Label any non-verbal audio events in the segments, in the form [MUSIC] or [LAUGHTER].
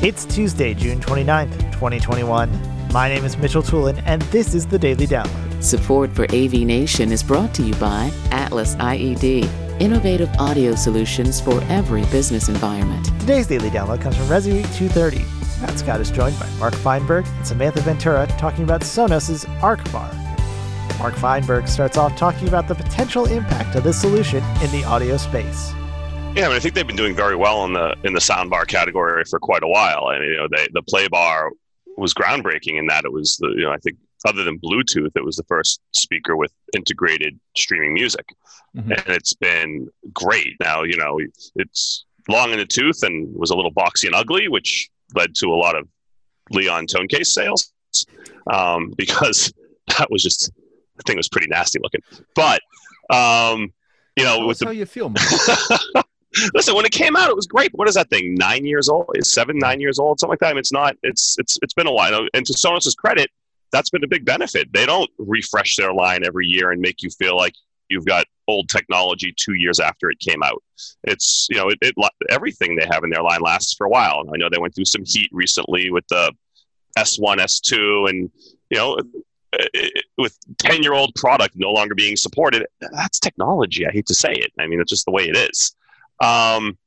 It's Tuesday, June 29th, 2021. My name is Mitchell Tulin, and this is the Daily Download. Support for AV Nation is brought to you by Atlas IED, innovative audio solutions for every business environment. Today's Daily Download comes from Resi Week 230. Matt Scott is joined by Mark Feinberg and Samantha Ventura talking about Sonos' Arc Bar. Mark Feinberg starts off talking about the potential impact of this solution in the audio space. Yeah, I mean, I think they've been doing very well in the in the soundbar category for quite a while, and you know, they, the play bar was groundbreaking in that it was the you know I think other than Bluetooth, it was the first speaker with integrated streaming music, mm-hmm. and it's been great. Now you know it's long in the tooth and was a little boxy and ugly, which led to a lot of Leon tone case sales um, [LAUGHS] because that was just the thing was pretty nasty looking. But um, you know, with the, how you feel. [LAUGHS] Listen, when it came out, it was great. What is that thing? Nine years old? Seven, nine years old? Something like that. I mean, it's not. It's it's it's been a while. And to Sonos's credit, that's been a big benefit. They don't refresh their line every year and make you feel like you've got old technology two years after it came out. It's you know it, it everything they have in their line lasts for a while. I know they went through some heat recently with the S1, S2, and you know it, with 10 year old product no longer being supported that's technology i hate to say it i mean it's just the way it is um,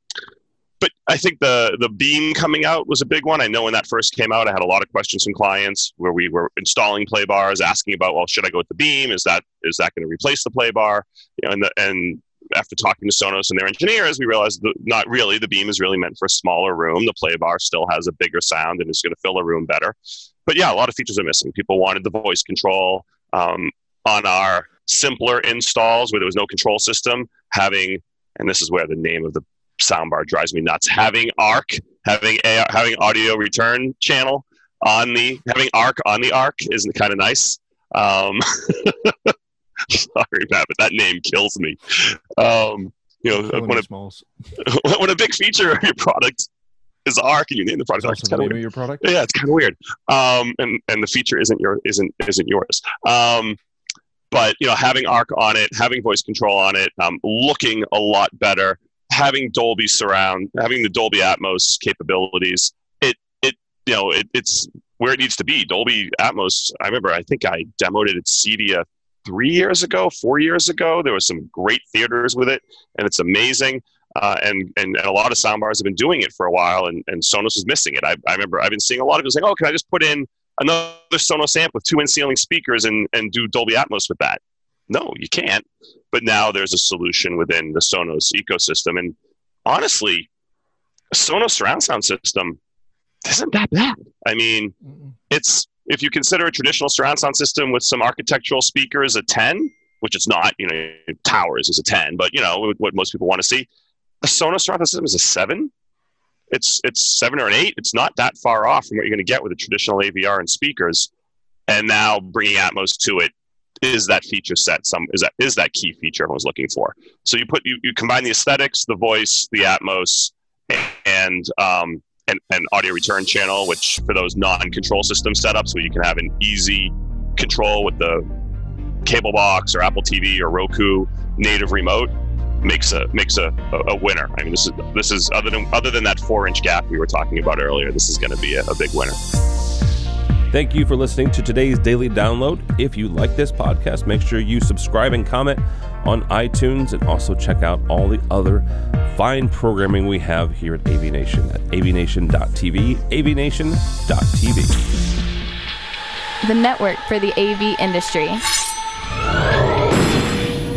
but I think the the beam coming out was a big one. I know when that first came out, I had a lot of questions from clients where we were installing play bars, asking about, well, should I go with the beam? Is that is that going to replace the play bar? You know, and the, and after talking to Sonos and their engineers, we realized that not really. The beam is really meant for a smaller room. The play bar still has a bigger sound and is going to fill a room better. But yeah, a lot of features are missing. People wanted the voice control um, on our simpler installs where there was no control system. Having and this is where the name of the soundbar drives me nuts. Having ARC, having a, having audio return channel on the having ARC on the ARC isn't kind of nice. Um, [LAUGHS] sorry, Matt, but that name kills me. Um, you know, when a, [LAUGHS] when a big feature of your product is ARC and you name the product, That's the name of your product. Yeah, it's kind of weird. Um, and and the feature isn't your isn't isn't yours. Um, but you know, having Arc on it, having voice control on it, um, looking a lot better, having Dolby surround, having the Dolby Atmos capabilities, it it you know it, it's where it needs to be. Dolby Atmos. I remember. I think I demoed it at CEDIA three years ago, four years ago. There was some great theaters with it, and it's amazing. Uh, and, and, and a lot of soundbars have been doing it for a while, and, and Sonos is missing it. I, I remember I've been seeing a lot of people saying, "Oh, can I just put in another Sonos amp with two in-ceiling speakers and, and do Dolby Atmos with that. No, you can't. But now there's a solution within the Sonos ecosystem. And honestly, a Sonos surround sound system isn't that bad. I mean, it's if you consider a traditional surround sound system with some architectural speakers a 10, which it's not, you know, towers is a 10, but you know, what most people want to see. A Sonos surround system is a seven it's it's seven or an eight. It's not that far off from what you're going to get with a traditional AVR and speakers. And now bringing Atmos to it is that feature set. Some is that is that key feature everyone's looking for. So you put you, you combine the aesthetics, the voice, the Atmos, and um, and, and audio return channel, which for those non-control system setups where you can have an easy control with the cable box or Apple TV or Roku native remote makes a makes a, a, winner. I mean, this is this is other than other than that four inch gap we were talking about earlier. This is going to be a, a big winner. Thank you for listening to today's daily download. If you like this podcast, make sure you subscribe and comment on iTunes and also check out all the other fine programming we have here at AV Nation at avnation.tv, avnation.tv. The network for the AV industry.